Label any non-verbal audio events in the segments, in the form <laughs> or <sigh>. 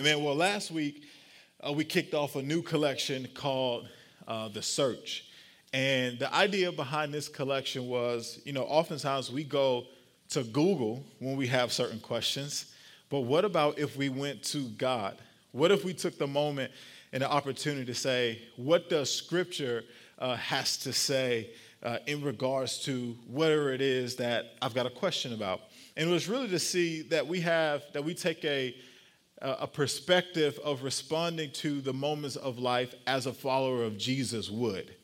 Amen. Well, last week uh, we kicked off a new collection called uh, The Search. And the idea behind this collection was, you know, oftentimes we go to Google when we have certain questions, but what about if we went to God? What if we took the moment and the opportunity to say, what does Scripture uh, has to say uh, in regards to whatever it is that I've got a question about? And it was really to see that we have, that we take a, a perspective of responding to the moments of life as a follower of Jesus would.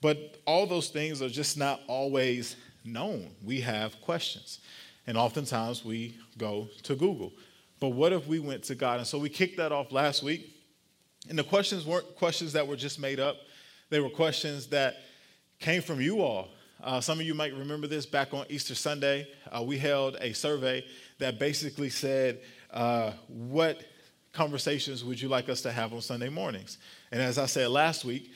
But all those things are just not always known. We have questions. And oftentimes we go to Google. But what if we went to God? And so we kicked that off last week. And the questions weren't questions that were just made up, they were questions that came from you all. Uh, some of you might remember this back on Easter Sunday. Uh, we held a survey that basically said, uh, What conversations would you like us to have on Sunday mornings? And as I said last week,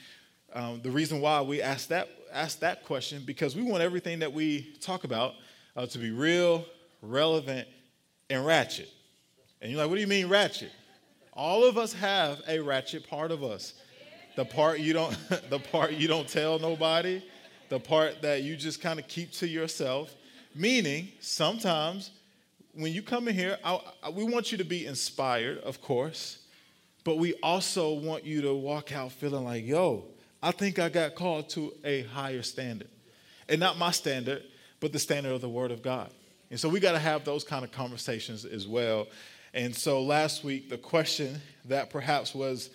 um, the reason why we asked that, asked that question, because we want everything that we talk about uh, to be real, relevant, and ratchet. And you're like, what do you mean ratchet? All of us have a ratchet part of us. The part you don't, <laughs> the part you don't tell nobody, the part that you just kind of keep to yourself. Meaning, sometimes when you come in here, I, I, we want you to be inspired, of course, but we also want you to walk out feeling like, yo, I think I got called to a higher standard. And not my standard, but the standard of the Word of God. And so we got to have those kind of conversations as well. And so last week, the question that perhaps was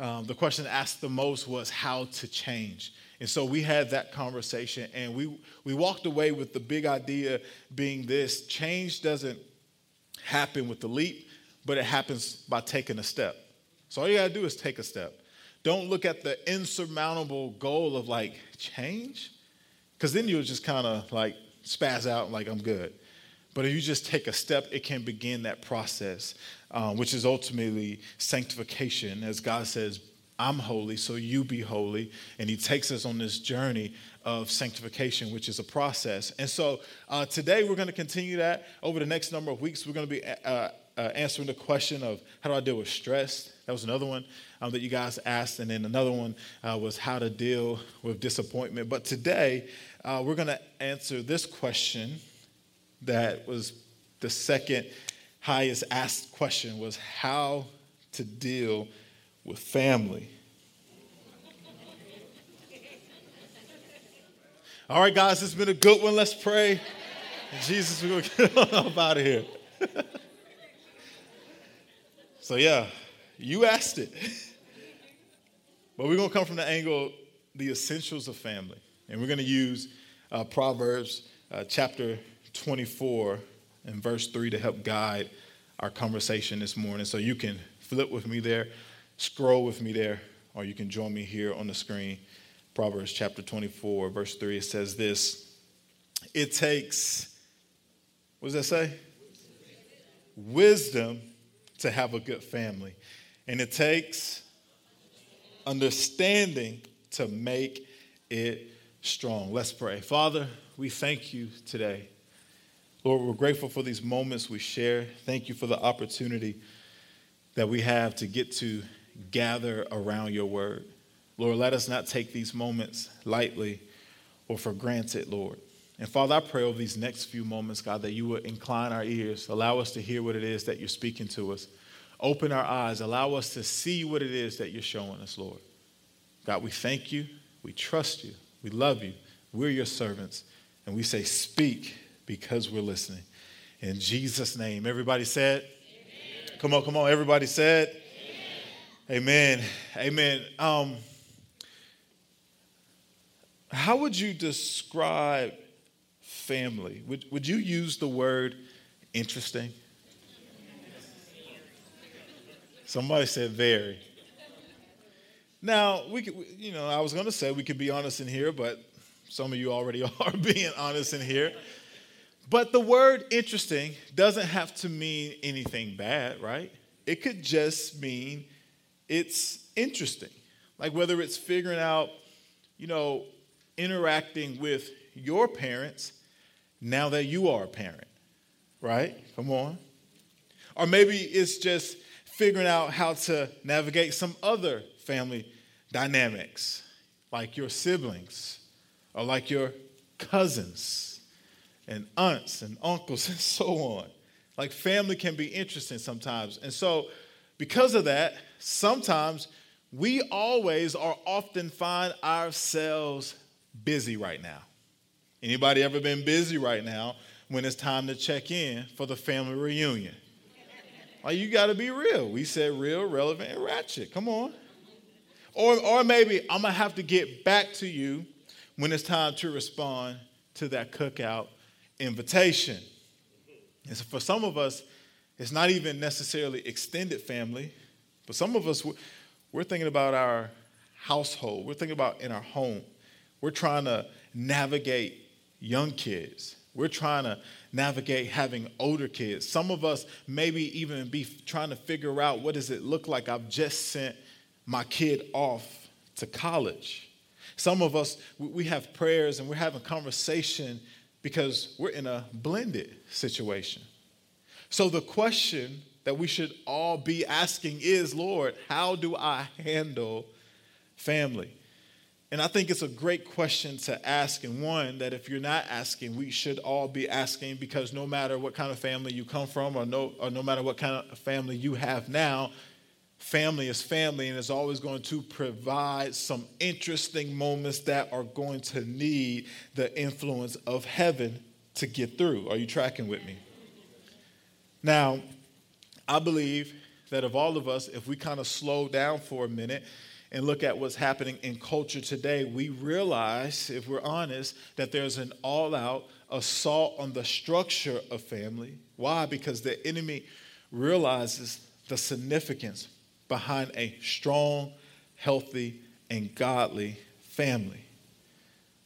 um, the question asked the most was how to change. And so we had that conversation, and we, we walked away with the big idea being this change doesn't happen with the leap, but it happens by taking a step. So all you got to do is take a step. Don't look at the insurmountable goal of like change, because then you'll just kind of like spaz out like I'm good. But if you just take a step, it can begin that process, um, which is ultimately sanctification. As God says, I'm holy, so you be holy. And He takes us on this journey of sanctification, which is a process. And so uh, today we're going to continue that. Over the next number of weeks, we're going to be uh, uh, answering the question of how do I deal with stress? That was another one um, that you guys asked. And then another one uh, was how to deal with disappointment. But today, uh, we're going to answer this question that was the second highest asked question was how to deal with family. All right, guys, it's been a good one. Let's pray. Jesus, we're going <laughs> to get up out of here. <laughs> so, yeah, you asked it. <laughs> but we're going to come from the angle the essentials of family. And we're going to use uh, Proverbs uh, chapter 24 and verse 3 to help guide our conversation this morning. So you can flip with me there, scroll with me there, or you can join me here on the screen. Proverbs chapter 24, verse 3, it says this It takes, what does that say? Wisdom to have a good family. And it takes understanding to make it strong. Let's pray. Father, we thank you today. Lord, we're grateful for these moments we share. Thank you for the opportunity that we have to get to gather around your word. Lord, let us not take these moments lightly or for granted, Lord. And Father, I pray over these next few moments, God, that you would incline our ears, allow us to hear what it is that you're speaking to us, open our eyes, allow us to see what it is that you're showing us, Lord. God, we thank you, we trust you, we love you, we're your servants, and we say, Speak because we're listening. In Jesus' name. Everybody said, Amen. Come on, come on. Everybody said, Amen. Amen. Um, how would you describe family? Would, would you use the word interesting? Somebody said very. Now, we could, you know, I was going to say we could be honest in here, but some of you already <laughs> are being honest in here. But the word interesting doesn't have to mean anything bad, right? It could just mean it's interesting. Like whether it's figuring out, you know, interacting with your parents now that you are a parent, right? Come on. Or maybe it's just figuring out how to navigate some other family dynamics, like your siblings or like your cousins and aunts and uncles <laughs> and so on. Like family can be interesting sometimes. And so, because of that, sometimes we always or often find ourselves busy right now. Anybody ever been busy right now when it's time to check in for the family reunion? Like you got to be real. We said real, relevant, and ratchet. Come on. Or, or maybe I'm gonna have to get back to you when it's time to respond to that cookout invitation. And so for some of us, it's not even necessarily extended family, but some of us, we're thinking about our household, we're thinking about in our home. We're trying to navigate young kids. We're trying to navigate having older kids. Some of us maybe even be trying to figure out what does it look like I've just sent my kid off to college. Some of us we have prayers and we're having conversation because we're in a blended situation. So the question that we should all be asking is, Lord, how do I handle family? And I think it's a great question to ask, and one that if you're not asking, we should all be asking because no matter what kind of family you come from, or no, or no matter what kind of family you have now, family is family and is always going to provide some interesting moments that are going to need the influence of heaven to get through. Are you tracking with me? Now, I believe that of all of us, if we kind of slow down for a minute and look at what's happening in culture today, we realize, if we're honest, that there's an all out assault on the structure of family. Why? Because the enemy realizes the significance behind a strong, healthy, and godly family.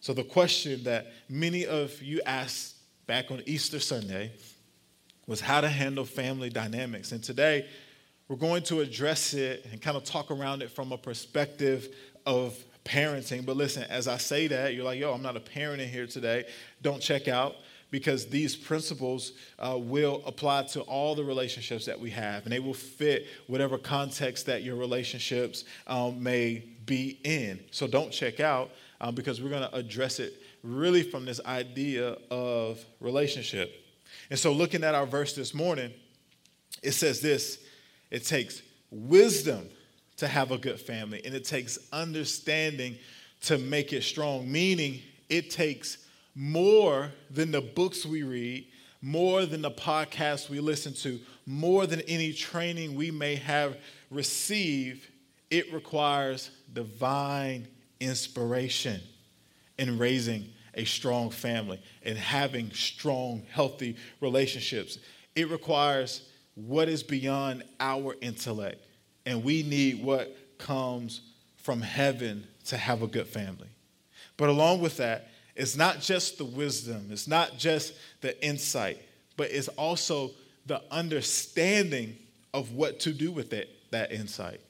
So, the question that many of you asked back on Easter Sunday was how to handle family dynamics. And today, we're going to address it and kind of talk around it from a perspective of parenting. But listen, as I say that, you're like, yo, I'm not a parent in here today. Don't check out because these principles uh, will apply to all the relationships that we have and they will fit whatever context that your relationships um, may be in. So don't check out um, because we're going to address it really from this idea of relationship. And so, looking at our verse this morning, it says this it takes wisdom to have a good family, and it takes understanding to make it strong, meaning it takes more than the books we read, more than the podcasts we listen to, more than any training we may have received. It requires divine inspiration in raising a strong family and having strong, healthy relationships. It requires what is beyond our intellect. And we need what comes from heaven to have a good family. But along with that, it's not just the wisdom, it's not just the insight, but it's also the understanding of what to do with it, that insight.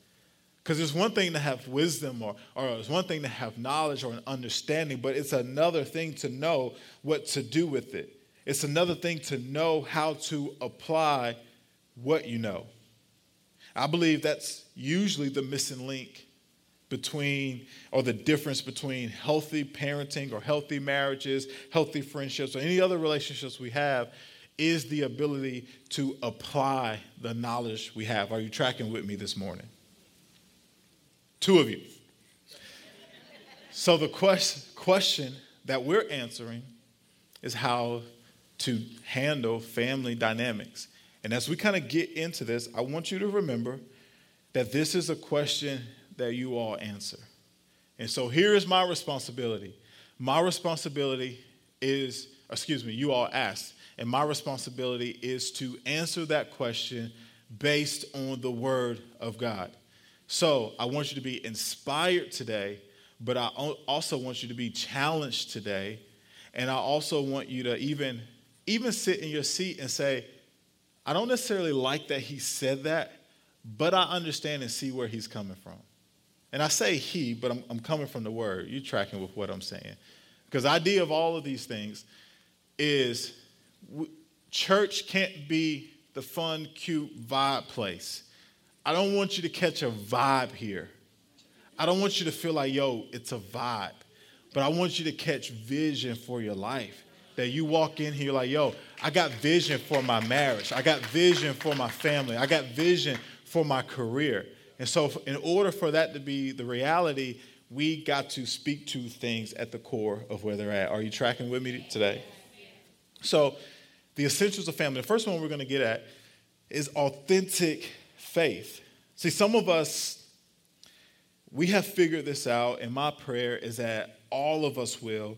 Because it's one thing to have wisdom or, or it's one thing to have knowledge or an understanding, but it's another thing to know what to do with it. It's another thing to know how to apply what you know. I believe that's usually the missing link between, or the difference between healthy parenting or healthy marriages, healthy friendships, or any other relationships we have is the ability to apply the knowledge we have. Are you tracking with me this morning? Two of you. So, the quest- question that we're answering is how to handle family dynamics. And as we kind of get into this, I want you to remember that this is a question that you all answer. And so here is my responsibility. My responsibility is, excuse me, you all asked, and my responsibility is to answer that question based on the Word of God. So I want you to be inspired today, but I also want you to be challenged today. And I also want you to even, even sit in your seat and say, I don't necessarily like that he said that, but I understand and see where he's coming from. And I say he, but I'm, I'm coming from the word. You're tracking with what I'm saying. Because the idea of all of these things is church can't be the fun, cute vibe place. I don't want you to catch a vibe here. I don't want you to feel like, yo, it's a vibe. But I want you to catch vision for your life. That you walk in here like, yo, I got vision for my marriage. I got vision for my family. I got vision for my career. And so, in order for that to be the reality, we got to speak to things at the core of where they're at. Are you tracking with me today? So, the essentials of family. The first one we're going to get at is authentic faith. See, some of us, we have figured this out, and my prayer is that all of us will.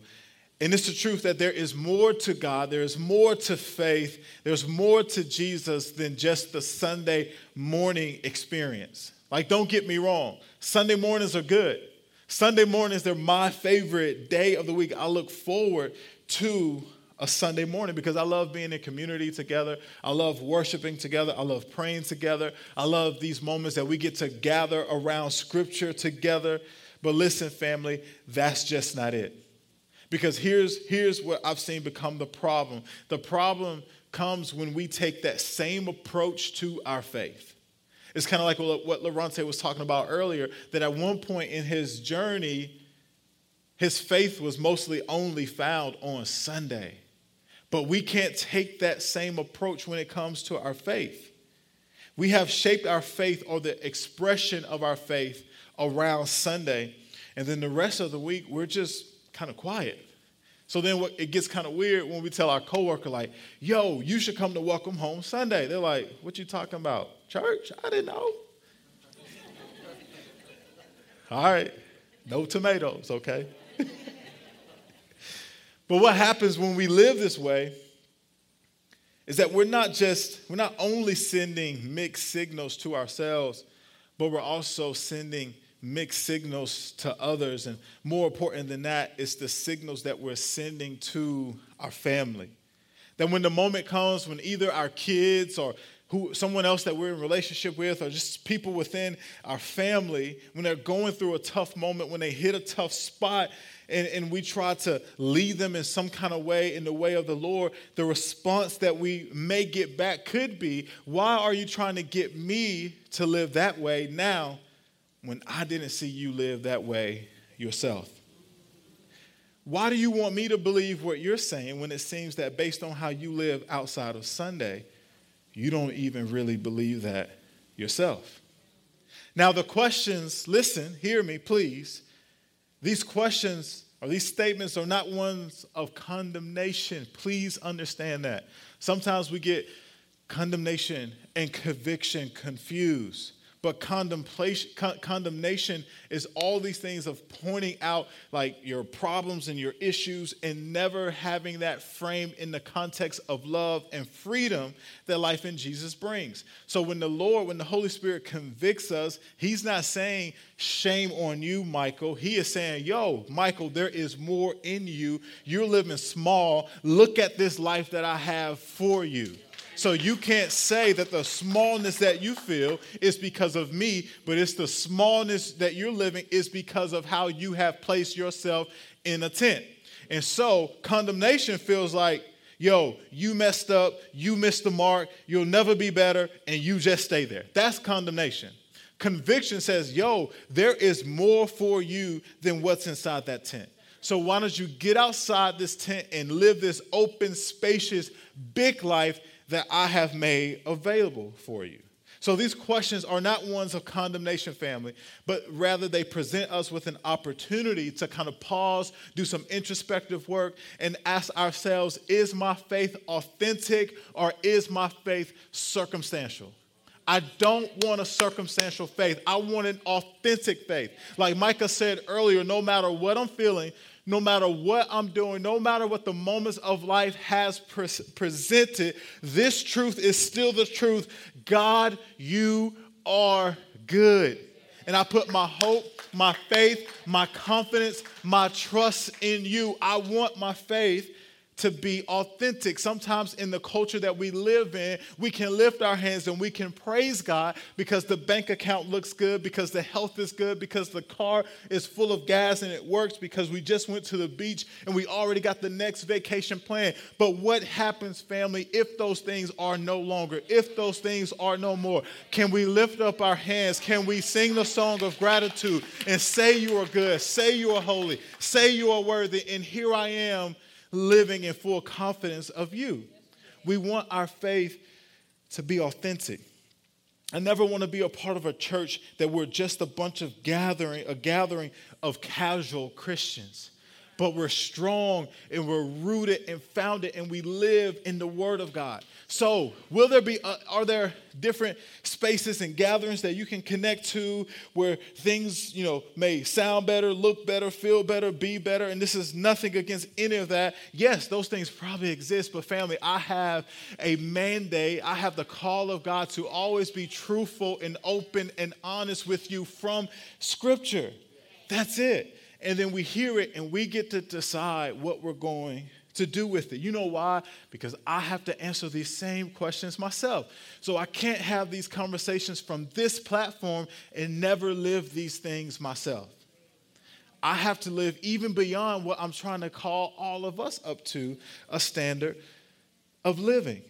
And it's the truth that there is more to God, there is more to faith, there's more to Jesus than just the Sunday morning experience. Like, don't get me wrong, Sunday mornings are good. Sunday mornings, they're my favorite day of the week. I look forward to a Sunday morning because I love being in community together. I love worshiping together. I love praying together. I love these moments that we get to gather around scripture together. But listen, family, that's just not it. Because here's, here's what I've seen become the problem the problem comes when we take that same approach to our faith. It's kind of like what Laurente was talking about earlier, that at one point in his journey, his faith was mostly only found on Sunday. But we can't take that same approach when it comes to our faith. We have shaped our faith or the expression of our faith around Sunday, and then the rest of the week, we're just kind of quiet. So then it gets kind of weird when we tell our coworker, like, yo, you should come to Welcome Home Sunday. They're like, what you talking about? Church? I didn't know. <laughs> All right, no tomatoes, okay? But what happens when we live this way is that we're not just, we're not only sending mixed signals to ourselves, but we're also sending mixed signals to others. And more important than that, it's the signals that we're sending to our family. That when the moment comes when either our kids or who someone else that we're in relationship with or just people within our family when they're going through a tough moment when they hit a tough spot and, and we try to lead them in some kind of way in the way of the lord the response that we may get back could be why are you trying to get me to live that way now when i didn't see you live that way yourself why do you want me to believe what you're saying when it seems that based on how you live outside of sunday you don't even really believe that yourself. Now, the questions, listen, hear me, please. These questions or these statements are not ones of condemnation. Please understand that. Sometimes we get condemnation and conviction confused. But condemnation is all these things of pointing out like your problems and your issues and never having that frame in the context of love and freedom that life in Jesus brings. So when the Lord, when the Holy Spirit convicts us, He's not saying, shame on you, Michael. He is saying, yo, Michael, there is more in you. You're living small. Look at this life that I have for you. So you can't say that the smallness that you feel is because of me, but it's the smallness that you're living is because of how you have placed yourself in a tent. And so condemnation feels like, yo, you messed up, you missed the mark, you'll never be better, and you just stay there. That's condemnation. Conviction says, yo, there is more for you than what's inside that tent. So why don't you get outside this tent and live this open, spacious, big life that I have made available for you. So these questions are not ones of condemnation, family, but rather they present us with an opportunity to kind of pause, do some introspective work, and ask ourselves is my faith authentic or is my faith circumstantial? I don't want a circumstantial faith. I want an authentic faith. Like Micah said earlier, no matter what I'm feeling, no matter what I'm doing, no matter what the moments of life has pre- presented, this truth is still the truth. God, you are good. And I put my hope, my faith, my confidence, my trust in you. I want my faith to be authentic. Sometimes in the culture that we live in, we can lift our hands and we can praise God because the bank account looks good, because the health is good, because the car is full of gas and it works, because we just went to the beach and we already got the next vacation plan. But what happens, family, if those things are no longer, if those things are no more? Can we lift up our hands? Can we sing the song of gratitude and say you are good, say you are holy, say you are worthy, and here I am living in full confidence of you. We want our faith to be authentic. I never want to be a part of a church that we're just a bunch of gathering, a gathering of casual Christians but we're strong and we're rooted and founded and we live in the Word of God. So, will there be, uh, are there different spaces and gatherings that you can connect to where things, you know, may sound better, look better, feel better, be better? And this is nothing against any of that. Yes, those things probably exist, but family, I have a mandate, I have the call of God to always be truthful and open and honest with you from Scripture. That's it and then we hear it and we get to decide what we're going to do with it. You know why? Because I have to answer these same questions myself. So I can't have these conversations from this platform and never live these things myself. I have to live even beyond what I'm trying to call all of us up to a standard of living.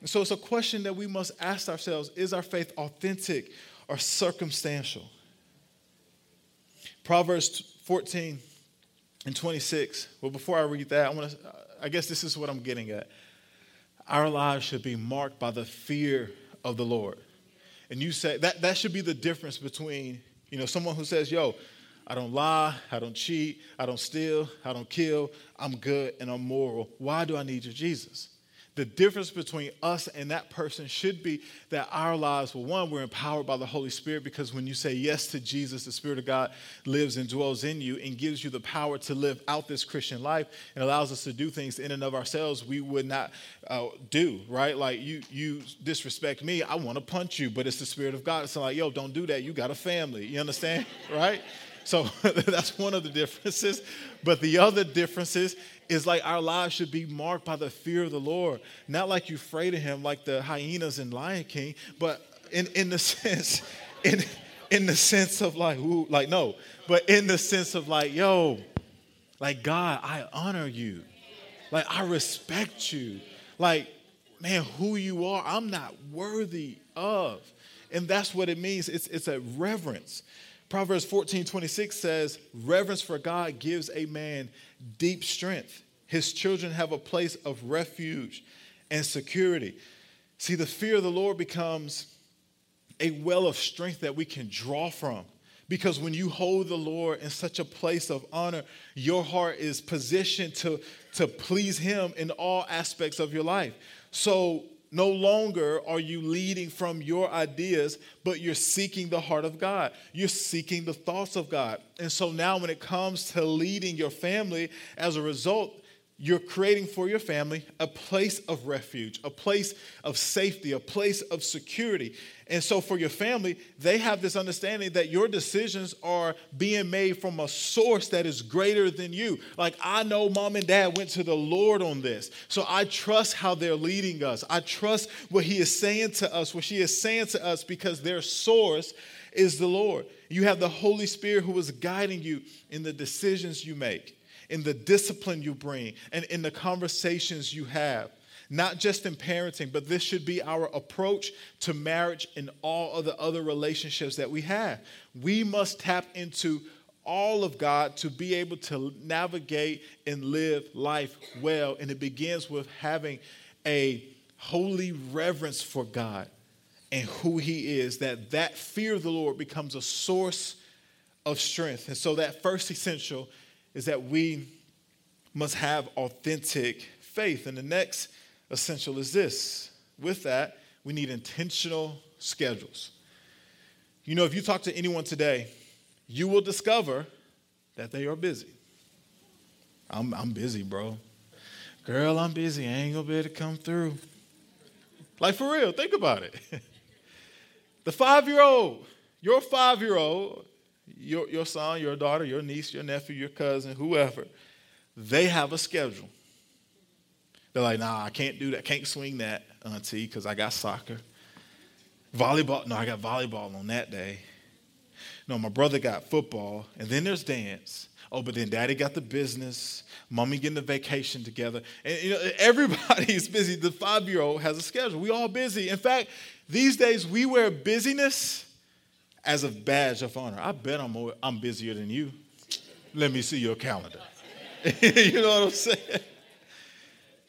And so it's a question that we must ask ourselves is our faith authentic or circumstantial? Proverbs 14 and 26. Well, before I read that, I want to, uh, I guess this is what I'm getting at. Our lives should be marked by the fear of the Lord. And you say that that should be the difference between, you know, someone who says, yo, I don't lie, I don't cheat, I don't steal, I don't kill, I'm good and I'm moral. Why do I need your Jesus? The difference between us and that person should be that our lives, well, one, we're empowered by the Holy Spirit because when you say yes to Jesus, the Spirit of God lives and dwells in you and gives you the power to live out this Christian life and allows us to do things in and of ourselves we would not uh, do, right? Like you, you disrespect me, I want to punch you, but it's the Spirit of God. It's like, yo, don't do that. You got a family. You understand, <laughs> right? So <laughs> that's one of the differences. But the other differences is like our lives should be marked by the fear of the Lord. Not like you afraid of him like the hyenas in Lion King, but in, in the <laughs> sense, in, in the sense of like, ooh, like no, but in the sense of like, yo, like God, I honor you. Like I respect you. Like, man, who you are, I'm not worthy of. And that's what it means. It's, it's a reverence. Proverbs 14 26 says, Reverence for God gives a man deep strength. His children have a place of refuge and security. See, the fear of the Lord becomes a well of strength that we can draw from. Because when you hold the Lord in such a place of honor, your heart is positioned to, to please Him in all aspects of your life. So no longer are you leading from your ideas, but you're seeking the heart of God. You're seeking the thoughts of God. And so now, when it comes to leading your family, as a result, you're creating for your family a place of refuge, a place of safety, a place of security. And so, for your family, they have this understanding that your decisions are being made from a source that is greater than you. Like, I know mom and dad went to the Lord on this. So, I trust how they're leading us. I trust what He is saying to us, what she is saying to us, because their source is the Lord. You have the Holy Spirit who is guiding you in the decisions you make in the discipline you bring, and in the conversations you have. Not just in parenting, but this should be our approach to marriage and all of the other relationships that we have. We must tap into all of God to be able to navigate and live life well. And it begins with having a holy reverence for God and who he is that that fear of the lord becomes a source of strength and so that first essential is that we must have authentic faith. And the next essential is this with that, we need intentional schedules. You know, if you talk to anyone today, you will discover that they are busy. I'm, I'm busy, bro. Girl, I'm busy. I ain't gonna be able to come through. Like, for real, think about it. <laughs> the five year old, your five year old your, your son, your daughter, your niece, your nephew, your cousin, whoever, they have a schedule. They're like, nah, I can't do that. Can't swing that, auntie, because I got soccer. Volleyball, no, I got volleyball on that day. No, my brother got football. And then there's dance. Oh, but then daddy got the business, mommy getting the vacation together. And you know, <laughs> everybody's busy. The five year old has a schedule. We all busy. In fact, these days we wear busyness as a badge of honor. I bet I'm, more, I'm busier than you. Let me see your calendar. <laughs> you know what I'm saying?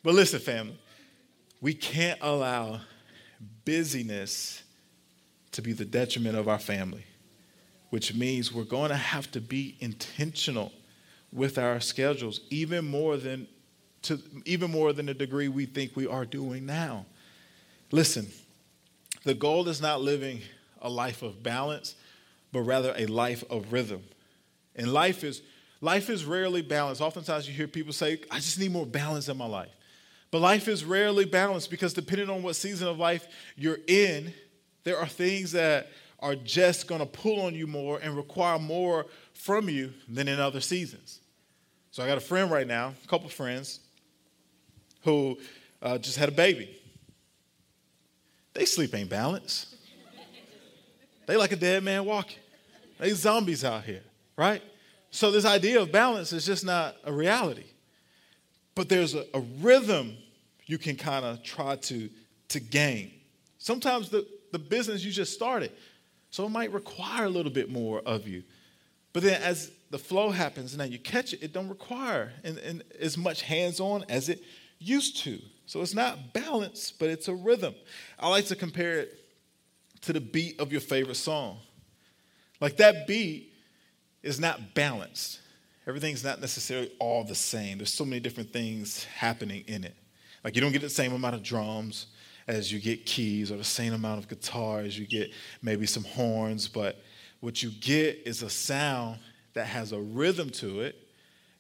But listen, family, we can't allow busyness to be the detriment of our family which means we're going to have to be intentional with our schedules even more than to even more than the degree we think we are doing now. Listen, the goal is not living a life of balance, but rather a life of rhythm. And life is life is rarely balanced. Oftentimes you hear people say, I just need more balance in my life. But life is rarely balanced because depending on what season of life you're in, there are things that are just going to pull on you more and require more from you than in other seasons. So I got a friend right now, a couple friends, who uh, just had a baby. They sleep ain't balanced. They like a dead man walking. They zombies out here, right? So this idea of balance is just not a reality. But there's a, a rhythm you can kind of try to, to gain. Sometimes the, the business you just started so it might require a little bit more of you. But then as the flow happens and now you catch it, it don't require and, and as much hands-on as it used to. So it's not balance, but it's a rhythm. I like to compare it to the beat of your favorite song. Like that beat is not balanced. Everything's not necessarily all the same. There's so many different things happening in it. Like you don't get the same amount of drums as you get keys or the same amount of guitar as you get maybe some horns, but what you get is a sound that has a rhythm to it,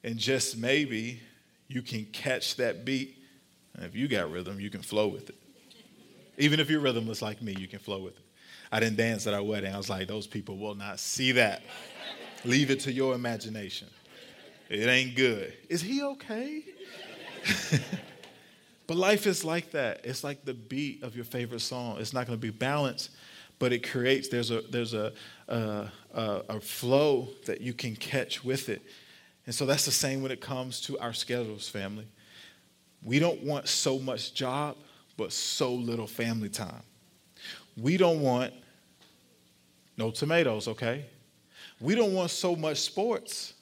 and just maybe you can catch that beat. And if you got rhythm, you can flow with it. Even if your rhythm is like me, you can flow with it. I didn't dance at our wedding. I was like, those people will not see that. Leave it to your imagination. It ain't good. Is he okay? <laughs> But life is like that. It's like the beat of your favorite song. It's not going to be balanced, but it creates, there's a, there's a, a, a, flow that you can catch with it. And so that's the same when it comes to our schedules, family. We don't want so much job, but so little family time. We don't want no tomatoes, okay? We don't want so much sports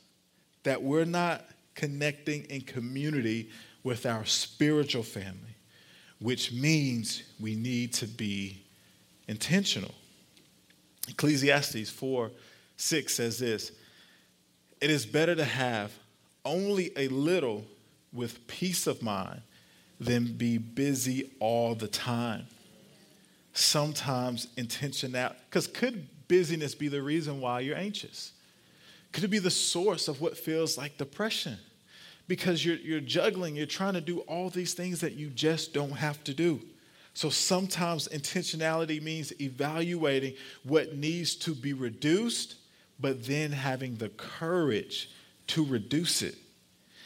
that we're not connecting in community with our spiritual family, which means we need to be intentional. Ecclesiastes 4 6 says this It is better to have only a little with peace of mind than be busy all the time. Sometimes intentional, because could busyness be the reason why you're anxious? Could it be the source of what feels like depression? because you're, you're juggling, you're trying to do all these things that you just don't have to do. So sometimes intentionality means evaluating what needs to be reduced, but then having the courage to reduce it.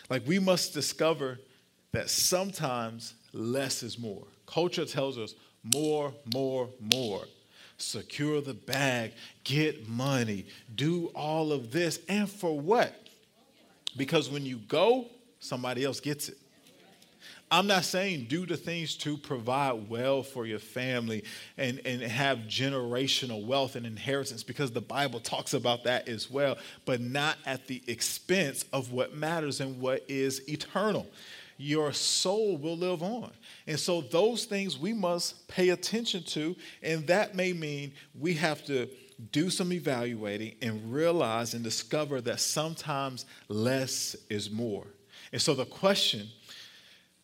Like we must discover that sometimes less is more. Culture tells us more, more, more. Secure the bag, get money, do all of this. And for what? Because when you go, somebody else gets it. I'm not saying do the things to provide well for your family and, and have generational wealth and inheritance because the Bible talks about that as well, but not at the expense of what matters and what is eternal. Your soul will live on. And so, those things we must pay attention to, and that may mean we have to do some evaluating and realize and discover that sometimes less is more. And so the question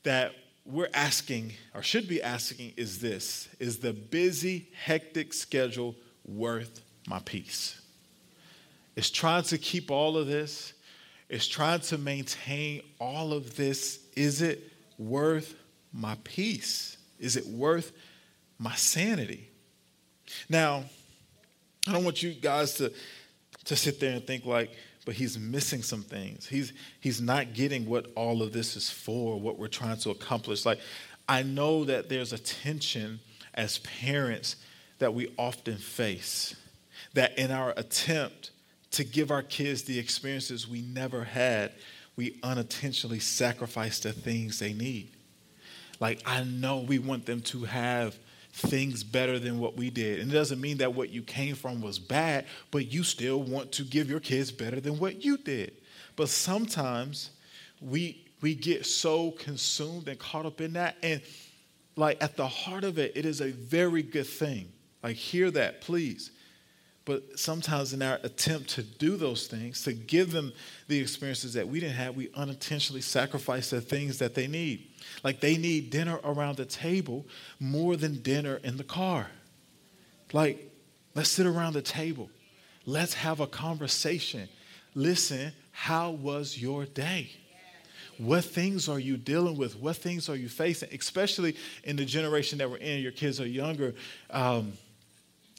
that we're asking, or should be asking, is this Is the busy, hectic schedule worth my peace? Is trying to keep all of this, is trying to maintain all of this, is it worth my peace? Is it worth my sanity? Now, I don't want you guys to to sit there and think like, but he's missing some things. He's he's not getting what all of this is for, what we're trying to accomplish. Like I know that there's a tension as parents that we often face. That in our attempt to give our kids the experiences we never had, we unintentionally sacrifice the things they need. Like, I know we want them to have things better than what we did. And it doesn't mean that what you came from was bad, but you still want to give your kids better than what you did. But sometimes we we get so consumed and caught up in that and like at the heart of it it is a very good thing. Like hear that, please. But sometimes in our attempt to do those things, to give them the experiences that we didn't have, we unintentionally sacrifice the things that they need. Like they need dinner around the table more than dinner in the car. Like, let's sit around the table. Let's have a conversation. Listen, how was your day? What things are you dealing with? What things are you facing? Especially in the generation that we're in, your kids are younger. Um,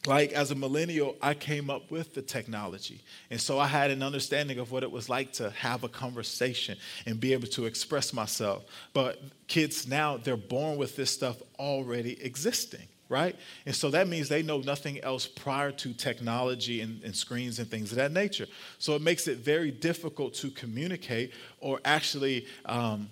like as a millennial, I came up with the technology. And so I had an understanding of what it was like to have a conversation and be able to express myself. But kids now, they're born with this stuff already existing, right? And so that means they know nothing else prior to technology and, and screens and things of that nature. So it makes it very difficult to communicate or actually. Um,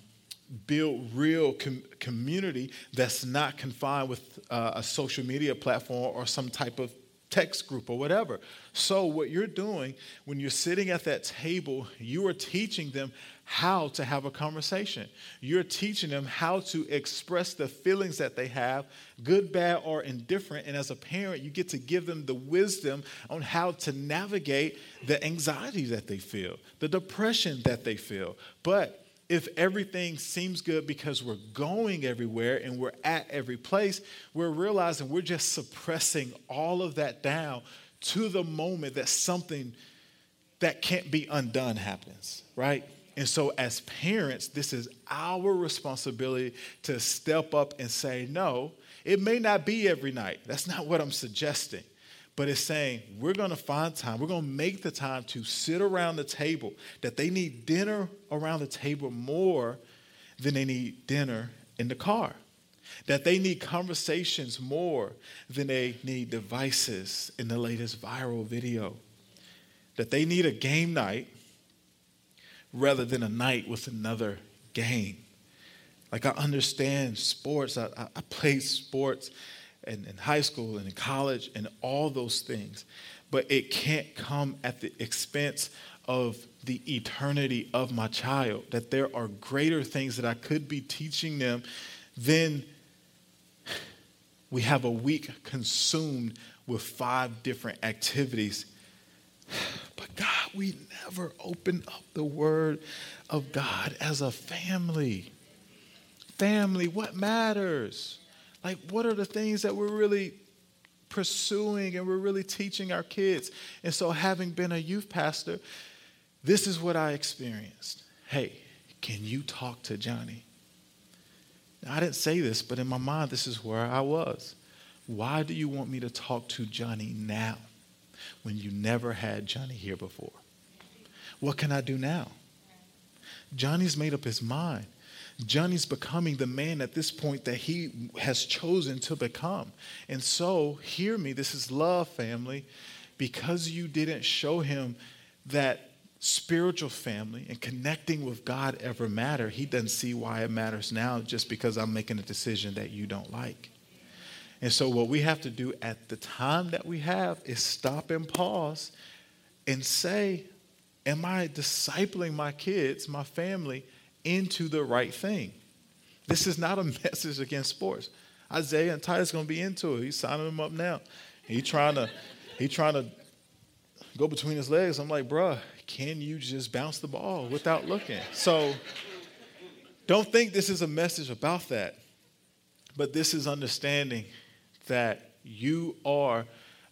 build real com- community that's not confined with uh, a social media platform or some type of text group or whatever. So, what you're doing when you're sitting at that table, you are teaching them how to have a conversation. You're teaching them how to express the feelings that they have, good, bad, or indifferent. And as a parent, you get to give them the wisdom on how to navigate the anxiety that they feel, the depression that they feel. But if everything seems good because we're going everywhere and we're at every place, we're realizing we're just suppressing all of that down to the moment that something that can't be undone happens, right? And so, as parents, this is our responsibility to step up and say, no, it may not be every night. That's not what I'm suggesting. But it's saying we're going to find time, we're going to make the time to sit around the table, that they need dinner around the table more than they need dinner in the car. That they need conversations more than they need devices in the latest viral video. That they need a game night rather than a night with another game. Like I understand sports, I, I, I played sports and in high school and in college and all those things. But it can't come at the expense of the eternity of my child, that there are greater things that I could be teaching them than we have a week consumed with five different activities. But God, we never open up the Word of God as a family. Family, what matters? Like, what are the things that we're really pursuing and we're really teaching our kids? And so, having been a youth pastor, this is what I experienced. Hey, can you talk to Johnny? Now, I didn't say this, but in my mind, this is where I was. Why do you want me to talk to Johnny now when you never had Johnny here before? What can I do now? Johnny's made up his mind. Johnny's becoming the man at this point that he has chosen to become. And so, hear me, this is love, family. Because you didn't show him that spiritual family and connecting with God ever matter, he doesn't see why it matters now just because I'm making a decision that you don't like. And so, what we have to do at the time that we have is stop and pause and say, Am I discipling my kids, my family, into the right thing. This is not a <laughs> message against sports. Isaiah and Titus going to be into it. He's signing them up now. He trying to, he trying to go between his legs. I'm like, bruh, can you just bounce the ball without looking? So don't think this is a message about that. But this is understanding that you are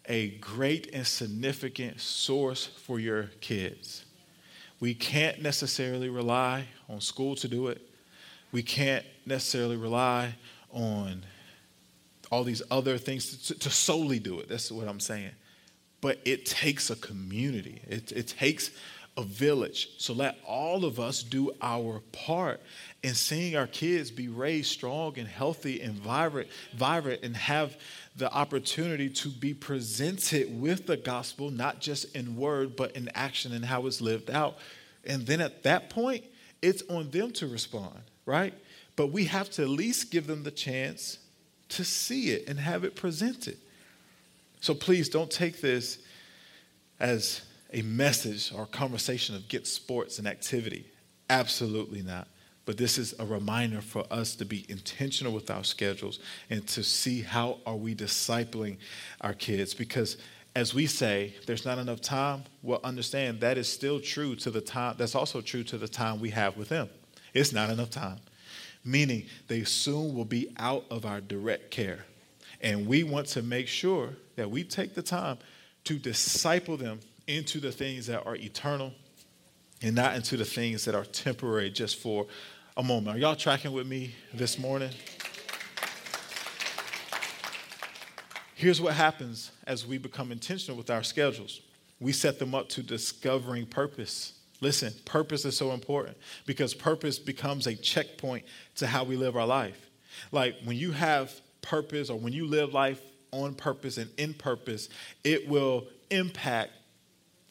a great and significant source for your kids. We can't necessarily rely on school to do it. We can't necessarily rely on all these other things to, to solely do it. That's what I'm saying. but it takes a community, it, it takes a village. So let all of us do our part in seeing our kids be raised strong and healthy and vibrant, vibrant and have the opportunity to be presented with the gospel, not just in word, but in action and how it's lived out. And then at that point, it's on them to respond, right? But we have to at least give them the chance to see it and have it presented. So please don't take this as a message or conversation of get sports and activity. Absolutely not. But this is a reminder for us to be intentional with our schedules and to see how are we discipling our kids because as we say there's not enough time, well understand that is still true to the time that's also true to the time we have with them. It's not enough time. Meaning they soon will be out of our direct care. And we want to make sure that we take the time to disciple them into the things that are eternal and not into the things that are temporary just for a moment. Are y'all tracking with me this morning? Here's what happens as we become intentional with our schedules we set them up to discovering purpose. Listen, purpose is so important because purpose becomes a checkpoint to how we live our life. Like when you have purpose or when you live life on purpose and in purpose, it will impact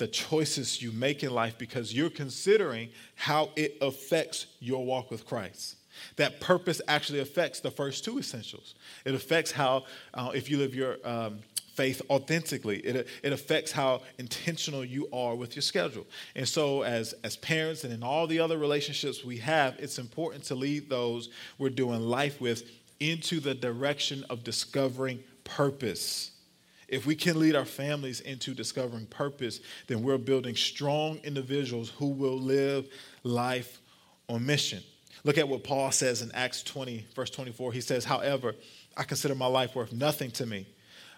the choices you make in life because you're considering how it affects your walk with Christ. That purpose actually affects the first two essentials. It affects how, uh, if you live your um, faith authentically, it, it affects how intentional you are with your schedule. And so, as, as parents and in all the other relationships we have, it's important to lead those we're doing life with into the direction of discovering purpose. If we can lead our families into discovering purpose, then we're building strong individuals who will live life on mission. Look at what Paul says in Acts 20, verse 24. He says, However, I consider my life worth nothing to me.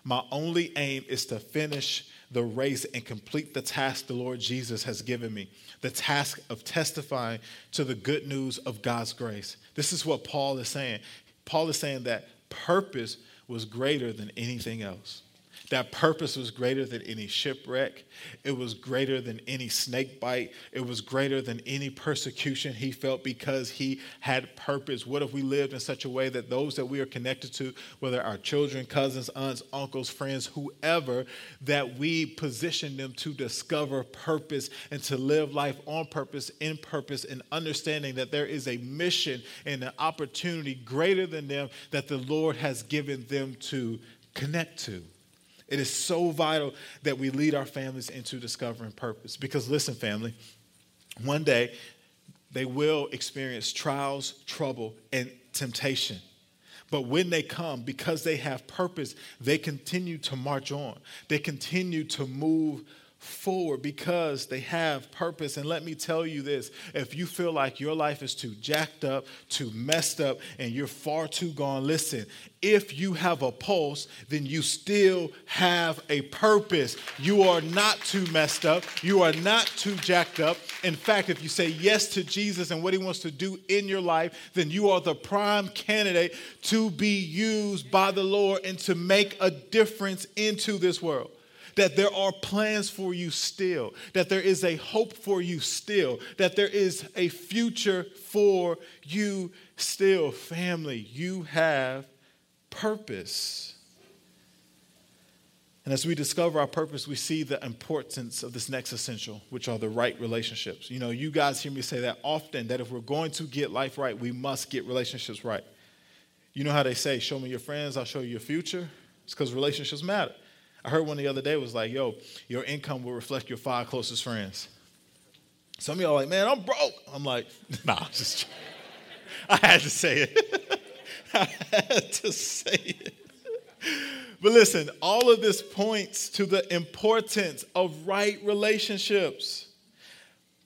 My only aim is to finish the race and complete the task the Lord Jesus has given me the task of testifying to the good news of God's grace. This is what Paul is saying. Paul is saying that purpose was greater than anything else. That purpose was greater than any shipwreck. It was greater than any snake bite. It was greater than any persecution he felt because he had purpose. What if we lived in such a way that those that we are connected to, whether our children, cousins, aunts, uncles, friends, whoever, that we position them to discover purpose and to live life on purpose, in purpose, and understanding that there is a mission and an opportunity greater than them that the Lord has given them to connect to. It is so vital that we lead our families into discovering purpose. Because listen, family, one day they will experience trials, trouble, and temptation. But when they come, because they have purpose, they continue to march on. They continue to move forward because they have purpose. And let me tell you this if you feel like your life is too jacked up, too messed up, and you're far too gone, listen, if you have a pulse, then you still have a purpose. You are not too messed up. You are not too jacked up. In fact, if you say yes to Jesus and what he wants to do in your life, then you are the prime candidate to be used by the Lord and to make a difference into this world that there are plans for you still, that there is a hope for you still, that there is a future for you still. Family, you have purpose. And as we discover our purpose, we see the importance of this next essential, which are the right relationships. You know, you guys hear me say that often that if we're going to get life right, we must get relationships right. You know how they say, show me your friends, I'll show you your future? It's because relationships matter. I heard one the other day was like, yo, your income will reflect your five closest friends. Some of y'all like, man, I'm broke. I'm like, <laughs> nah, I'm just I had to say it. <laughs> I had to say it. But listen, all of this points to the importance of right relationships.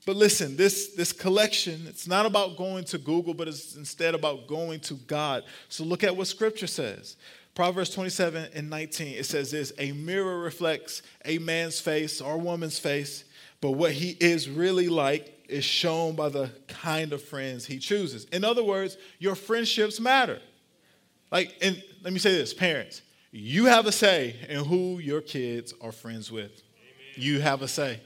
But listen, this, this collection, it's not about going to Google, but it's instead about going to God. So look at what scripture says. Proverbs 27 and 19, it says this A mirror reflects a man's face or woman's face, but what he is really like is shown by the kind of friends he chooses. In other words, your friendships matter. Like, and let me say this, parents, You have a say in who your kids are friends with. Amen. You have a say.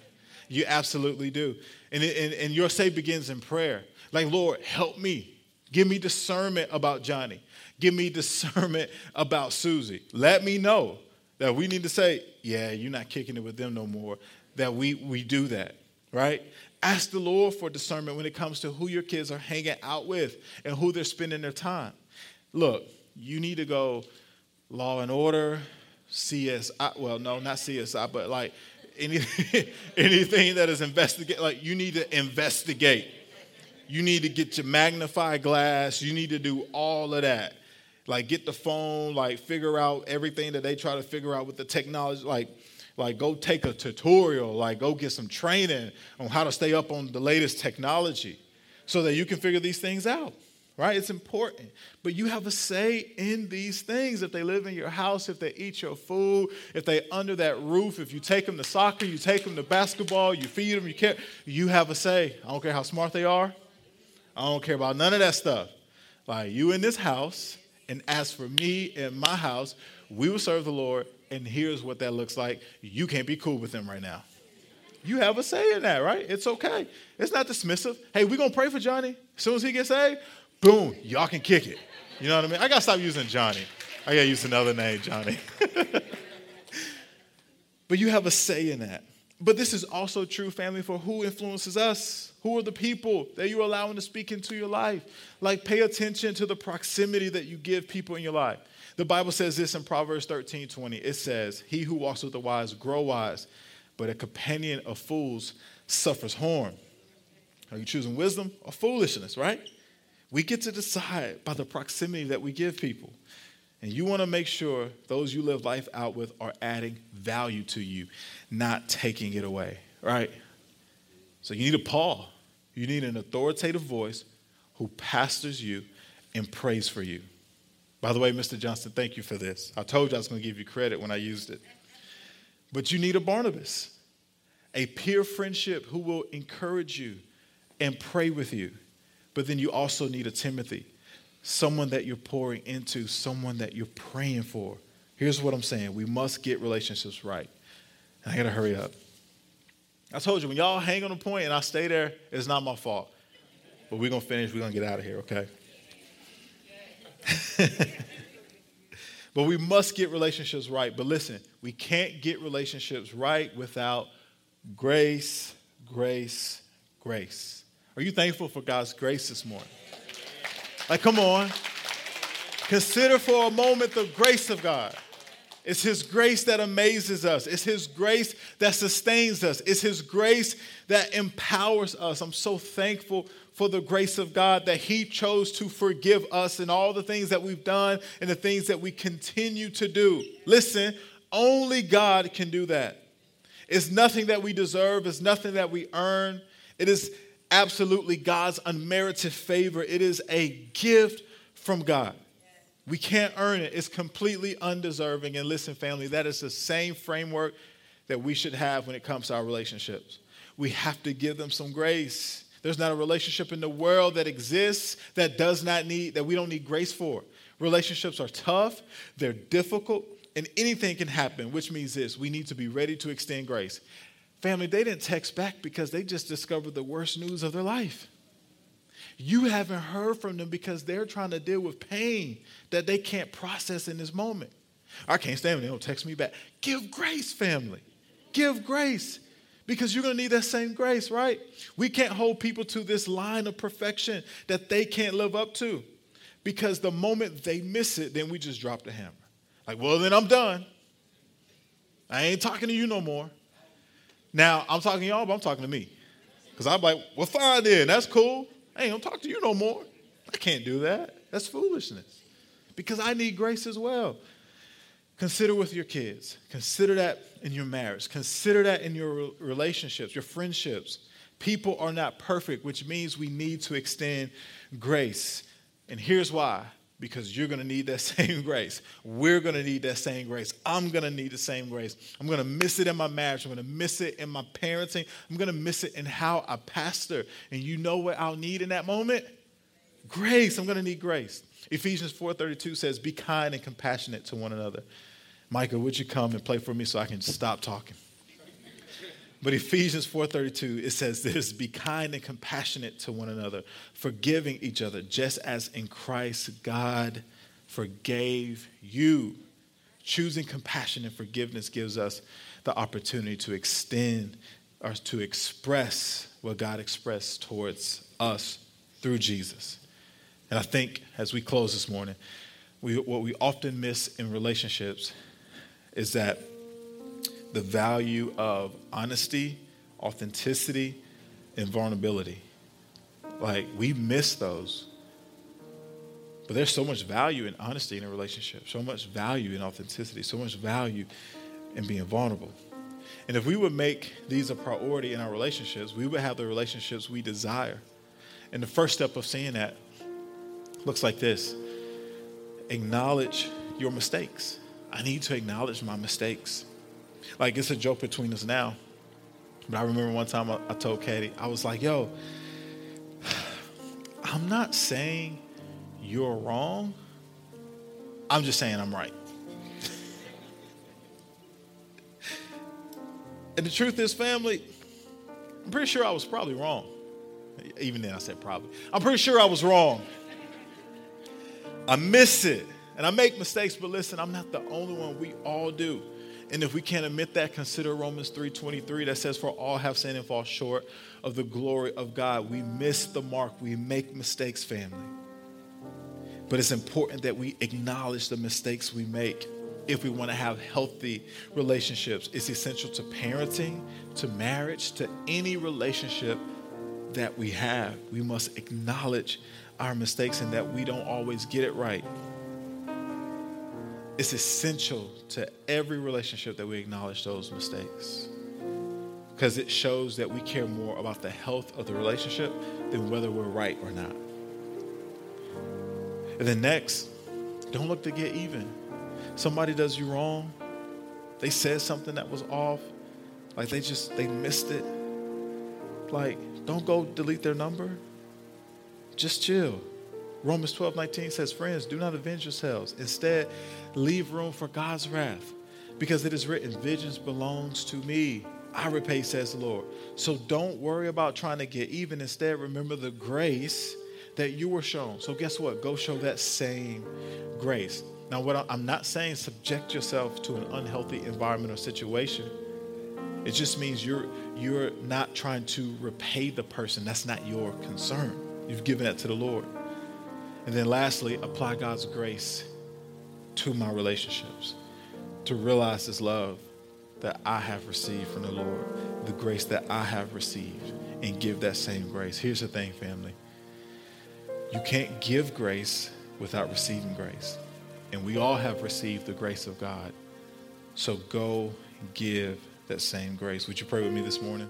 You absolutely do. And, and, and your say begins in prayer. Like, Lord, help me. Give me discernment about Johnny. Give me <laughs> discernment about Susie. Let me know that we need to say, yeah, you're not kicking it with them no more. That we, we do that, right? Ask the Lord for discernment when it comes to who your kids are hanging out with and who they're spending their time. Look, you need to go law and order, CSI. Well, no, not CSI, but like anything, <laughs> anything that is investigate. Like you need to investigate. You need to get your magnify glass. You need to do all of that. Like get the phone. Like figure out everything that they try to figure out with the technology. Like like go take a tutorial. Like go get some training on how to stay up on the latest technology, so that you can figure these things out right? It's important. But you have a say in these things. If they live in your house, if they eat your food, if they under that roof, if you take them to soccer, you take them to basketball, you feed them, you care, you have a say. I don't care how smart they are. I don't care about none of that stuff. Like you in this house, and as for me in my house, we will serve the Lord, and here's what that looks like. You can't be cool with them right now. You have a say in that, right? It's okay. It's not dismissive. Hey, we're gonna pray for Johnny. As soon as he gets saved, boom, y'all can kick it. You know what I mean? I gotta stop using Johnny. I gotta use another name, Johnny. <laughs> but you have a say in that. But this is also true, family, for who influences us. Who are the people that you're allowing to speak into your life? Like, pay attention to the proximity that you give people in your life. The Bible says this in Proverbs 13 20. It says, He who walks with the wise grow wise, but a companion of fools suffers harm. Are you choosing wisdom or foolishness, right? We get to decide by the proximity that we give people. And you want to make sure those you live life out with are adding value to you, not taking it away, right? So you need a Paul. You need an authoritative voice who pastors you and prays for you. By the way, Mr. Johnston, thank you for this. I told you I was going to give you credit when I used it. But you need a Barnabas, a peer friendship who will encourage you and pray with you. But then you also need a Timothy, someone that you're pouring into, someone that you're praying for. Here's what I'm saying we must get relationships right. I got to hurry up. I told you, when y'all hang on a point and I stay there, it's not my fault. But we're to finish. We're to get out of here, okay? <laughs> but we must get relationships right. But listen, we can't get relationships right without grace, grace, grace. Are you thankful for God's grace this morning? Like, come on. Consider for a moment the grace of God. It's His grace that amazes us. It's His grace that sustains us. It's His grace that empowers us. I'm so thankful for the grace of God that He chose to forgive us and all the things that we've done and the things that we continue to do. Listen, only God can do that. It's nothing that we deserve, it's nothing that we earn. It is absolutely God's unmerited favor. It is a gift from God. We can't earn it, it's completely undeserving. And listen, family, that is the same framework that we should have when it comes to our relationships. We have to give them some grace. There's not a relationship in the world that exists that does not need, that we don't need grace for. Relationships are tough, they're difficult, and anything can happen, which means this we need to be ready to extend grace. Family, they didn't text back because they just discovered the worst news of their life. You haven't heard from them because they're trying to deal with pain that they can't process in this moment. I can't stand when they don't text me back. Give grace, family. Give grace because you're going to need that same grace, right? We can't hold people to this line of perfection that they can't live up to because the moment they miss it, then we just drop the hammer. Like, well, then I'm done. I ain't talking to you no more. Now, I'm talking to y'all, but I'm talking to me. Because I'm like, well, fine then. That's cool. I ain't gonna talk to you no more. I can't do that. That's foolishness. Because I need grace as well. Consider with your kids. Consider that in your marriage. Consider that in your relationships, your friendships. People are not perfect, which means we need to extend grace. And here's why because you're going to need that <laughs> same grace. We're going to need that same grace. I'm going to need the same grace. I'm going to miss it in my marriage. I'm going to miss it in my parenting. I'm going to miss it in how I pastor. And you know what I'll need in that moment? Grace. I'm going to need grace. Ephesians 4:32 says, "Be kind and compassionate to one another, Micah, would you come and play for me so I can stop talking? But Ephesians 4:32 it says this, be kind and compassionate to one another, forgiving each other just as in Christ God forgave you. Choosing compassion and forgiveness gives us the opportunity to extend or to express what God expressed towards us through Jesus. And I think as we close this morning, we, what we often miss in relationships is that the value of honesty, authenticity, and vulnerability. Like, we miss those. But there's so much value in honesty in a relationship, so much value in authenticity, so much value in being vulnerable. And if we would make these a priority in our relationships, we would have the relationships we desire. And the first step of saying that looks like this acknowledge your mistakes. I need to acknowledge my mistakes. Like it's a joke between us now. But I remember one time I, I told Katie, I was like, yo, <sighs> I'm not saying you're wrong. I'm just saying I'm right. <laughs> and the truth is, family, I'm pretty sure I was probably wrong. Even then, I said probably. I'm pretty sure I was wrong. I miss it. And I make mistakes, but listen, I'm not the only one. We all do. And if we can't admit that, consider Romans 3:23 that says, For all have sinned and fall short of the glory of God. We miss the mark. We make mistakes, family. But it's important that we acknowledge the mistakes we make if we want to have healthy relationships. It's essential to parenting, to marriage, to any relationship that we have. We must acknowledge our mistakes and that we don't always get it right. It's essential to every relationship that we acknowledge those mistakes because it shows that we care more about the health of the relationship than whether we're right or not. And then next, don't look to get even. Somebody does you wrong, they said something that was off, like they just they missed it. Like, don't go delete their number. Just chill. Romans 12, 19 says, Friends, do not avenge yourselves. Instead, leave room for God's wrath. Because it is written, Vengeance belongs to me. I repay, says the Lord. So don't worry about trying to get even. Instead, remember the grace that you were shown. So guess what? Go show that same grace. Now, what I'm not saying subject yourself to an unhealthy environment or situation. It just means you're you're not trying to repay the person. That's not your concern. You've given that to the Lord. And then lastly, apply God's grace to my relationships to realize this love that I have received from the Lord, the grace that I have received, and give that same grace. Here's the thing, family you can't give grace without receiving grace. And we all have received the grace of God. So go give that same grace. Would you pray with me this morning?